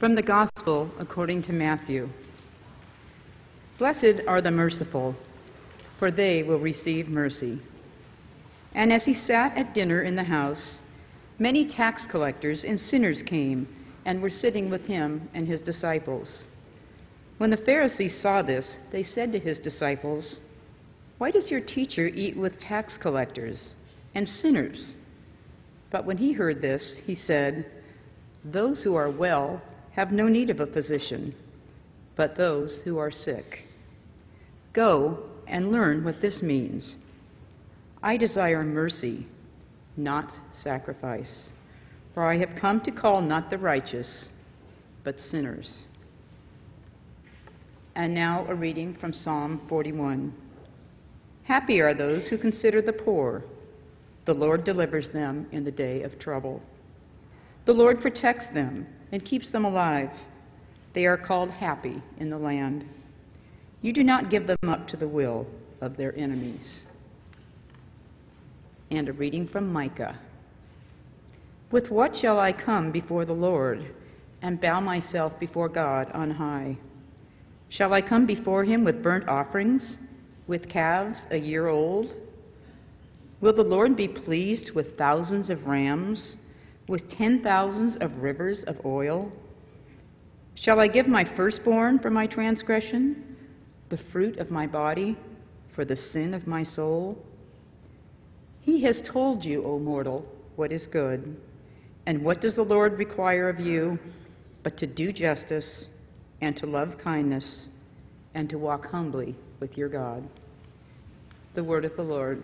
From the Gospel according to Matthew. Blessed are the merciful, for they will receive mercy. And as he sat at dinner in the house, many tax collectors and sinners came and were sitting with him and his disciples. When the Pharisees saw this, they said to his disciples, Why does your teacher eat with tax collectors and sinners? But when he heard this, he said, Those who are well have no need of a physician, but those who are sick. Go and learn what this means. I desire mercy, not sacrifice, for I have come to call not the righteous, but sinners. And now a reading from Psalm 41. Happy are those who consider the poor. The Lord delivers them in the day of trouble. The Lord protects them and keeps them alive. They are called happy in the land. You do not give them up to the will of their enemies. And a reading from Micah. With what shall I come before the Lord and bow myself before God on high? Shall I come before him with burnt offerings, with calves a year old? Will the Lord be pleased with thousands of rams, with ten thousands of rivers of oil? Shall I give my firstborn for my transgression, the fruit of my body for the sin of my soul? He has told you, O mortal, what is good. And what does the Lord require of you but to do justice and to love kindness and to walk humbly with your God? The word of the Lord.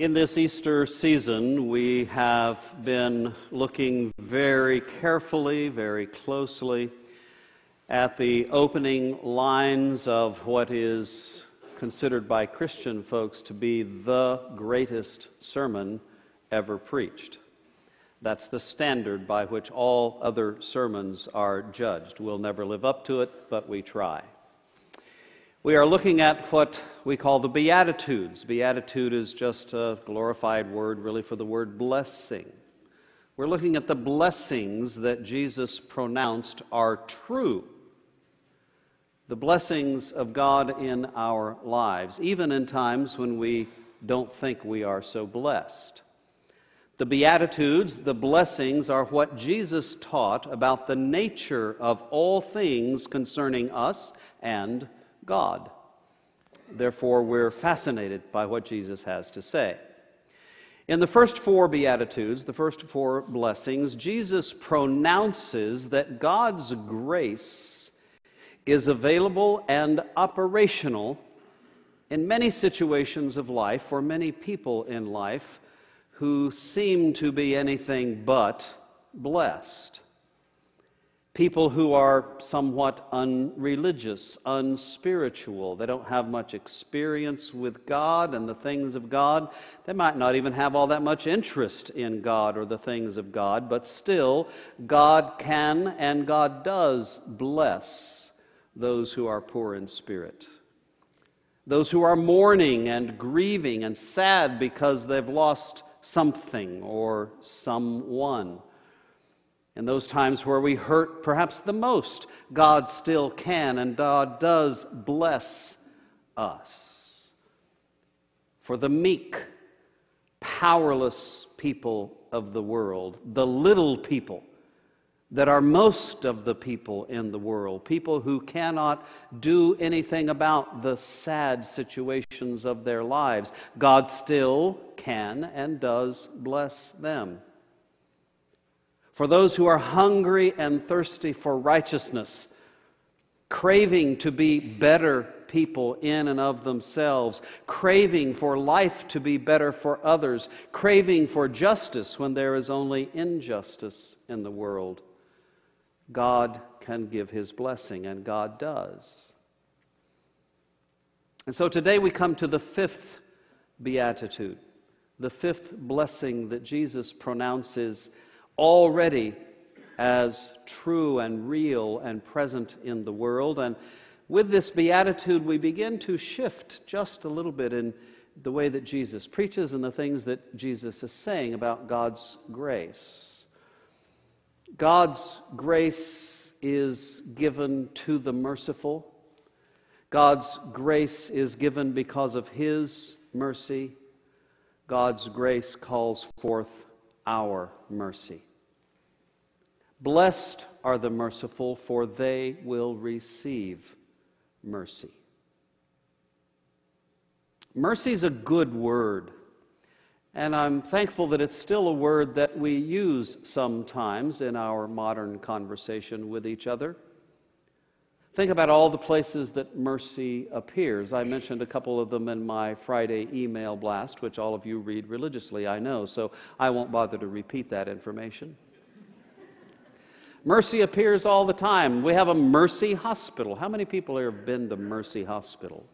In this Easter season, we have been looking very carefully, very closely at the opening lines of what is considered by Christian folks to be the greatest sermon ever preached. That's the standard by which all other sermons are judged. We'll never live up to it, but we try. We are looking at what we call the Beatitudes. Beatitude is just a glorified word, really, for the word blessing. We're looking at the blessings that Jesus pronounced are true. The blessings of God in our lives, even in times when we don't think we are so blessed. The Beatitudes, the blessings, are what Jesus taught about the nature of all things concerning us and God. Therefore, we're fascinated by what Jesus has to say. In the first four Beatitudes, the first four blessings, Jesus pronounces that God's grace is available and operational in many situations of life for many people in life who seem to be anything but blessed people who are somewhat unreligious, unspiritual. They don't have much experience with God and the things of God. They might not even have all that much interest in God or the things of God, but still, God can and God does bless those who are poor in spirit. Those who are mourning and grieving and sad because they've lost something or someone in those times where we hurt perhaps the most, God still can and God does bless us. For the meek, powerless people of the world, the little people that are most of the people in the world, people who cannot do anything about the sad situations of their lives, God still can and does bless them for those who are hungry and thirsty for righteousness, craving to be better people in and of themselves, craving for life to be better for others, craving for justice when there is only injustice in the world. God can give his blessing, and God does. And so today we come to the fifth beatitude, the fifth blessing that Jesus pronounces already as true and real and present in the world. And with this beatitude, we begin to shift just a little bit in the way that Jesus preaches and the things that Jesus is saying about God's grace. God's grace is given to the merciful. God's grace is given because of His mercy. God's grace calls forth our mercy. Blessed are the merciful, for they will receive mercy. Mercy is a good word, and I'm thankful that it's still a word that we use sometimes in our modern conversation with each other. Think about all the places that mercy appears. I mentioned a couple of them in my Friday email blast, which all of you read religiously, I know, so I won't bother to repeat that information. Mercy appears all the time. We have a Mercy Hospital. How many people have been to Mercy Hospital?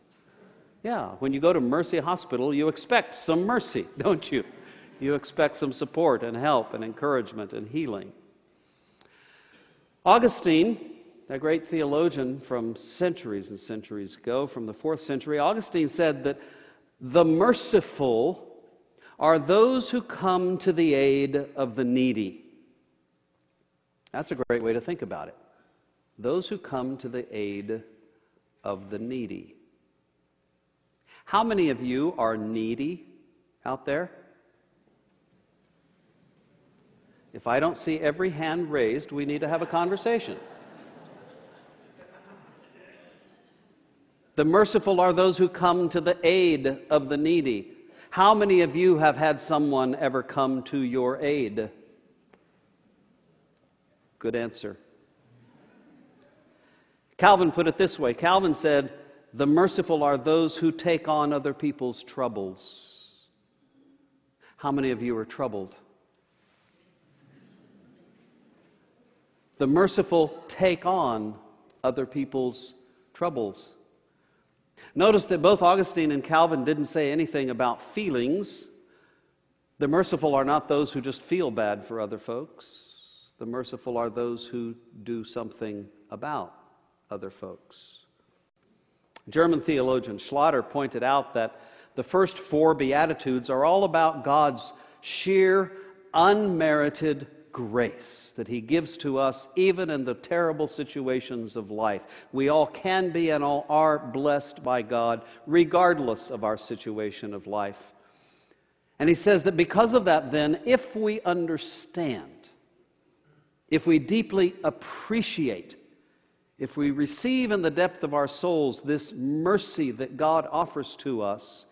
Yeah, when you go to Mercy Hospital, you expect some mercy, don't you? You expect some support and help and encouragement and healing. Augustine, a great theologian from centuries and centuries ago, from the fourth century, Augustine said that the merciful are those who come to the aid of the needy. That's a great way to think about it. Those who come to the aid of the needy. How many of you are needy out there? If I don't see every hand raised, we need to have a conversation. The merciful are those who come to the aid of the needy. How many of you have had someone ever come to your aid? Good answer. Calvin put it this way Calvin said, The merciful are those who take on other people's troubles. How many of you are troubled? The merciful take on other people's troubles. Notice that both Augustine and Calvin didn't say anything about feelings. The merciful are not those who just feel bad for other folks. The merciful are those who do something about other folks. German theologian Schlatter pointed out that the first four Beatitudes are all about God's sheer, unmerited grace that He gives to us even in the terrible situations of life. We all can be and all are blessed by God, regardless of our situation of life. And He says that because of that, then, if we understand, if we deeply appreciate, if we receive in the depth of our souls this mercy that God offers to us,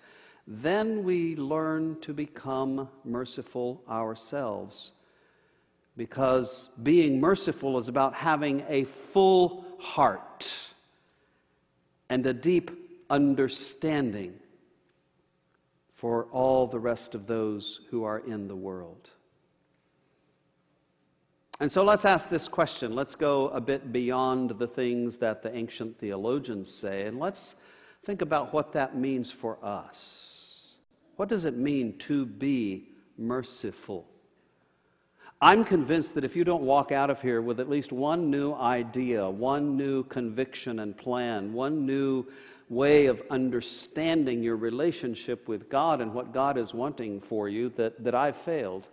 then we learn to become merciful ourselves because being merciful is about having a full heart and a deep understanding for all the rest of those who are in the world. And so let's ask this question. Let's go a bit beyond the things that the ancient theologians say, and let's think about what that means for us. What does it mean to be merciful? I'm convinced that if you don't walk out of here with at least one new idea, one new conviction and plan, one new way of understanding your relationship with God and what God is wanting for you, that, that I've failed.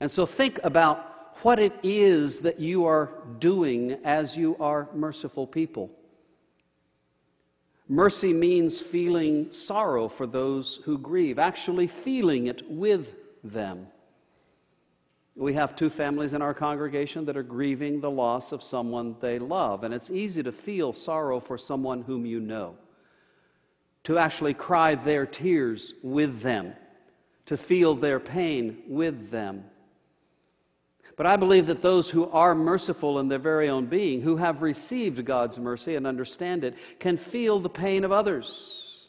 And so think about what it is that you are doing as you are merciful people. Mercy means feeling sorrow for those who grieve, actually feeling it with them. We have two families in our congregation that are grieving the loss of someone they love, and it's easy to feel sorrow for someone whom you know, to actually cry their tears with them, to feel their pain with them. But I believe that those who are merciful in their very own being, who have received God's mercy and understand it, can feel the pain of others.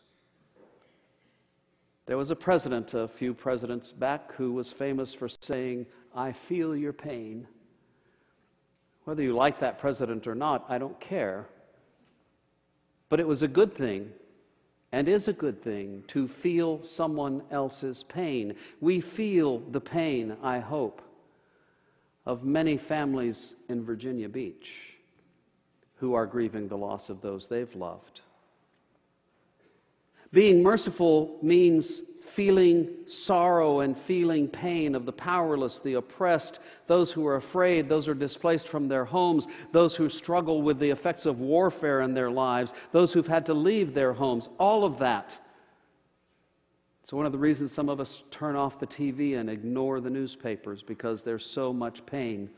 There was a president a few presidents back who was famous for saying, I feel your pain. Whether you like that president or not, I don't care. But it was a good thing and is a good thing to feel someone else's pain. We feel the pain, I hope, of many families in Virginia Beach who are grieving the loss of those they've loved. Being merciful means feeling sorrow and feeling pain of the powerless, the oppressed, those who are afraid, those who are displaced from their homes, those who struggle with the effects of warfare in their lives, those who've had to leave their homes, all of that. So, one of the reasons some of us turn off the TV and ignore the newspapers because there's so much pain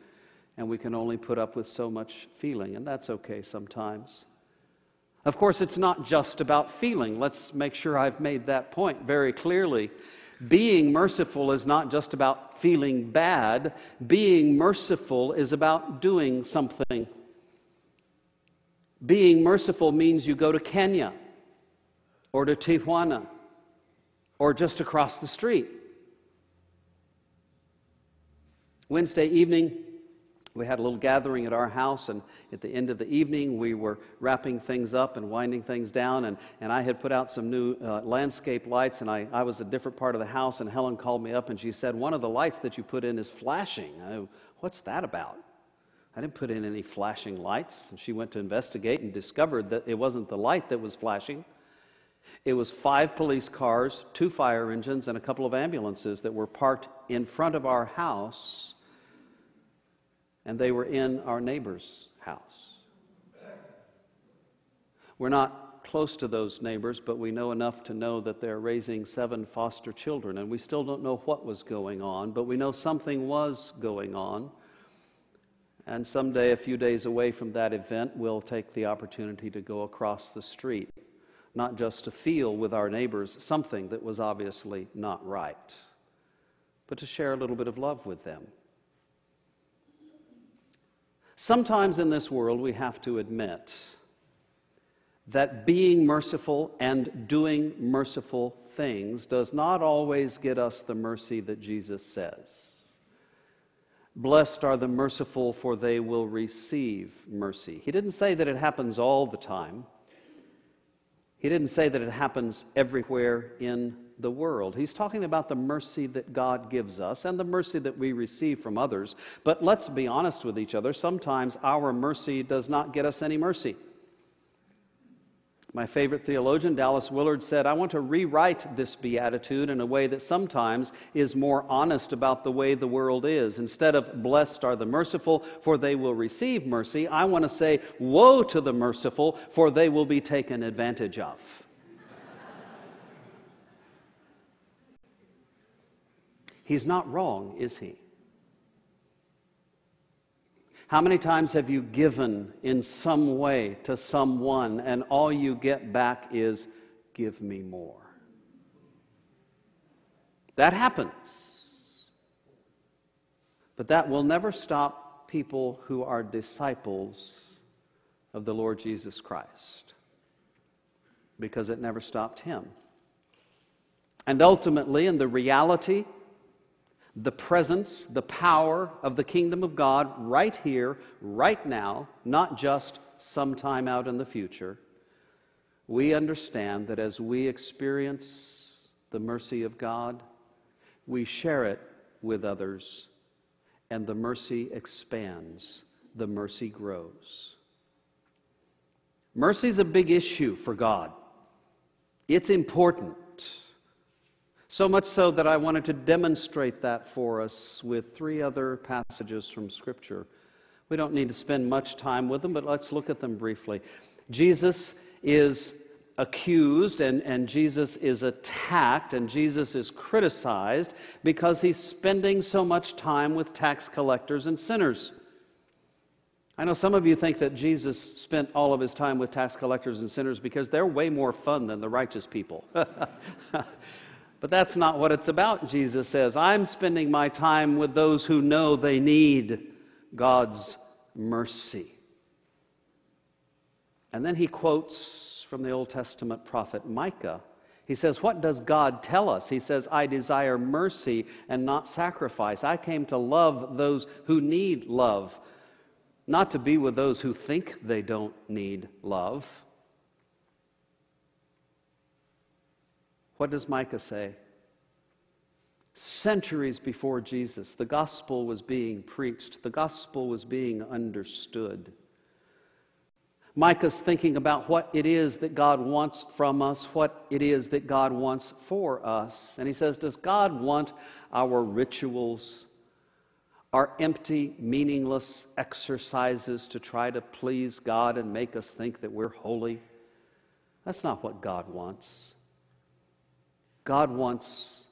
and we can only put up with so much feeling, and that's okay sometimes. Of course, it's not just about feeling. Let's make sure I've made that point very clearly. Being merciful is not just about feeling bad, being merciful is about doing something. Being merciful means you go to Kenya or to Tijuana or just across the street. Wednesday evening, we had a little gathering at our house, and at the end of the evening, we were wrapping things up and winding things down. And, and I had put out some new uh, landscape lights, and I, I was a different part of the house. And Helen called me up and she said, One of the lights that you put in is flashing. I, What's that about? I didn't put in any flashing lights. And she went to investigate and discovered that it wasn't the light that was flashing. It was five police cars, two fire engines, and a couple of ambulances that were parked in front of our house and they were in our neighbor's house. We're not close to those neighbors, but we know enough to know that they're raising seven foster children, and we still don't know what was going on, but we know something was going on. And someday, a few days away from that event, we'll take the opportunity to go across the street, not just to feel with our neighbors something that was obviously not right, but to share a little bit of love with them. Sometimes in this world, we have to admit that being merciful and doing merciful things does not always get us the mercy that Jesus says. Blessed are the merciful, for they will receive mercy. He didn't say that it happens all the time. He didn't say that it happens everywhere in the world. He's talking about the mercy that God gives us and the mercy that we receive from others. But let's be honest with each other. Sometimes our mercy does not get us any mercy. My favorite theologian, Dallas Willard, said, I want to rewrite this beatitude in a way that sometimes is more honest about the way the world is. Instead of, blessed are the merciful, for they will receive mercy, I want to say, woe to the merciful, for they will be taken advantage of. He's not wrong, is he? How many times have you given in some way to someone and all you get back is, give me more? That happens. But that will never stop people who are disciples of the Lord Jesus Christ because it never stopped him. And ultimately, in the reality the presence, the power of the kingdom of God right here, right now, not just sometime out in the future, we understand that as we experience the mercy of God, we share it with others, and the mercy expands, the mercy grows. Mercy is a big issue for God. It's important. So much so that I wanted to demonstrate that for us with three other passages from Scripture. We don't need to spend much time with them, but let's look at them briefly. Jesus is accused and, and Jesus is attacked and Jesus is criticized because he's spending so much time with tax collectors and sinners. I know some of you think that Jesus spent all of his time with tax collectors and sinners because they're way more fun than the righteous people. But that's not what it's about, Jesus says. I'm spending my time with those who know they need God's mercy. And then he quotes from the Old Testament prophet Micah. He says, What does God tell us? He says, I desire mercy and not sacrifice. I came to love those who need love, not to be with those who think they don't need love. What does Micah say? Centuries before Jesus, the gospel was being preached, the gospel was being understood. Micah's thinking about what it is that God wants from us, what it is that God wants for us. And he says, Does God want our rituals, our empty, meaningless exercises to try to please God and make us think that we're holy? That's not what God wants. God wants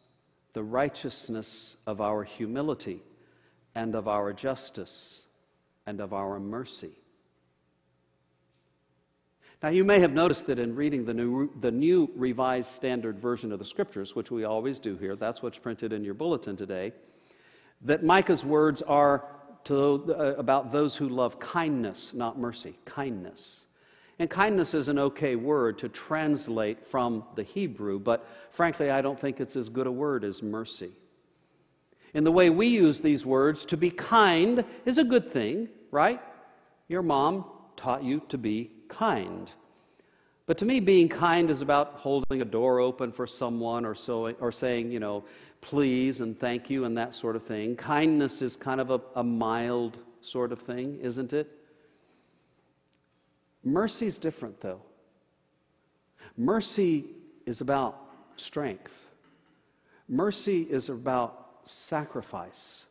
the righteousness of our humility and of our justice and of our mercy. Now, you may have noticed that in reading the new, the new Revised Standard Version of the Scriptures, which we always do here, that's what's printed in your bulletin today, that Micah's words are to, uh, about those who love kindness, not mercy, kindness. And kindness is an okay word to translate from the Hebrew, but frankly, I don't think it's as good a word as mercy. In the way we use these words, to be kind is a good thing, right? Your mom taught you to be kind. But to me, being kind is about holding a door open for someone or, so, or saying, you know, please and thank you and that sort of thing. Kindness is kind of a, a mild sort of thing, isn't it? Mercy is different, though. Mercy is about strength, mercy is about sacrifice.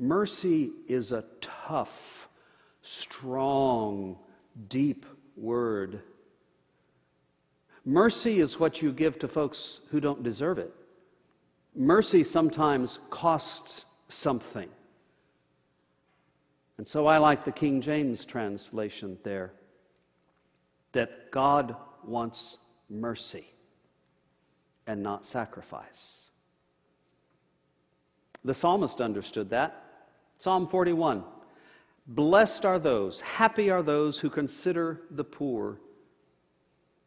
Mercy is a tough, strong, deep word. Mercy is what you give to folks who don't deserve it. Mercy sometimes costs something. And so I like the King James translation there that God wants mercy and not sacrifice. The psalmist understood that. Psalm 41 Blessed are those, happy are those who consider the poor.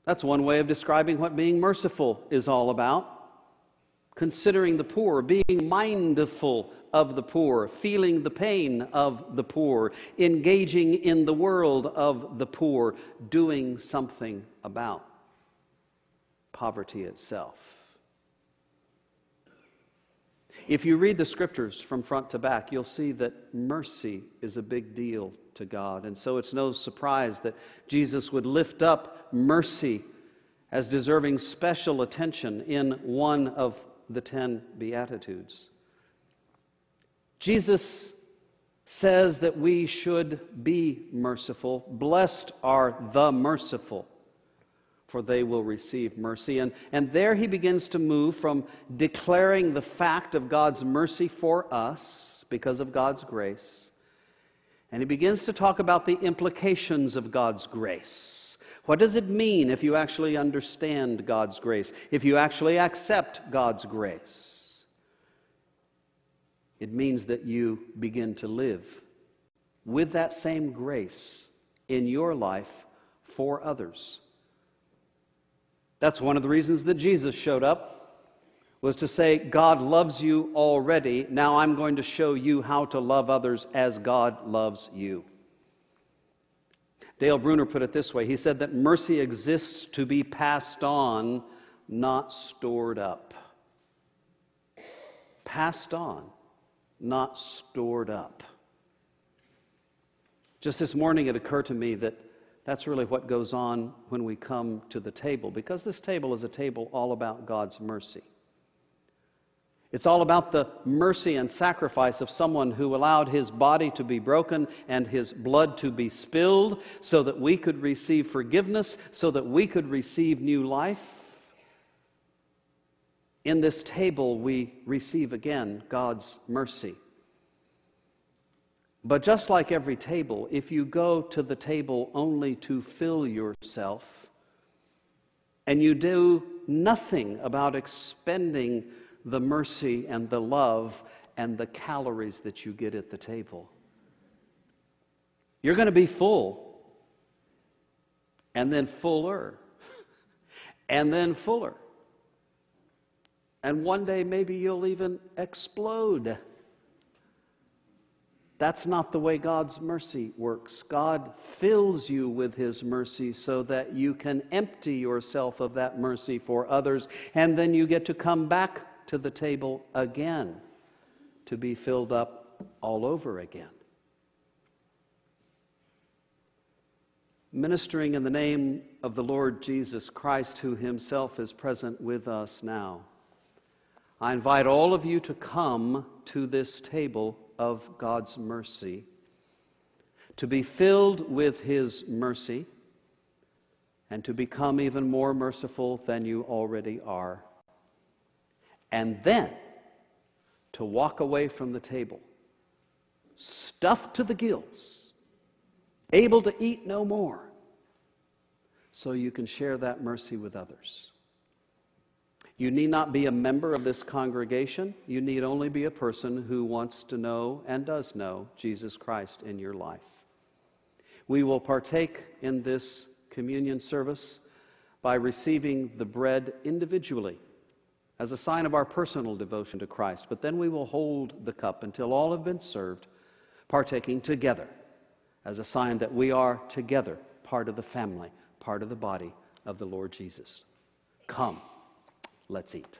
That's one way of describing what being merciful is all about. Considering the poor, being mindful of the poor, feeling the pain of the poor, engaging in the world of the poor, doing something about poverty itself. If you read the scriptures from front to back, you'll see that mercy is a big deal to God. And so it's no surprise that Jesus would lift up mercy as deserving special attention in one of the ten Beatitudes. Jesus says that we should be merciful. Blessed are the merciful, for they will receive mercy. And, and there he begins to move from declaring the fact of God's mercy for us because of God's grace. And he begins to talk about the implications of God's grace. What does it mean if you actually understand God's grace, if you actually accept God's grace? It means that you begin to live with that same grace in your life for others. That's one of the reasons that Jesus showed up was to say God loves you already. Now I'm going to show you how to love others as God loves you. Dale Bruner put it this way. He said that mercy exists to be passed on, not stored up. Passed on not stored up. Just this morning, it occurred to me that that's really what goes on when we come to the table, because this table is a table all about God's mercy. It's all about the mercy and sacrifice of someone who allowed his body to be broken and his blood to be spilled so that we could receive forgiveness, so that we could receive new life. In this table, we receive again God's mercy. But just like every table, if you go to the table only to fill yourself and you do nothing about expending the mercy and the love and the calories that you get at the table, you're going to be full and then fuller and then fuller. And one day, maybe you'll even explode. That's not the way God's mercy works. God fills you with His mercy so that you can empty yourself of that mercy for others, and then you get to come back to the table again to be filled up all over again. ministering in the name of the Lord Jesus Christ, who himself is present with us now. I invite all of you to come to this table of God's mercy, to be filled with his mercy, and to become even more merciful than you already are. And then to walk away from the table, stuffed to the gills able to eat no more, so you can share that mercy with others. You need not be a member of this congregation. You need only be a person who wants to know and does know Jesus Christ in your life. We will partake in this communion service by receiving the bread individually as a sign of our personal devotion to Christ, but then we will hold the cup until all have been served, partaking together as a sign that we are together part of the family, part of the body of the Lord Jesus. Come, let's eat.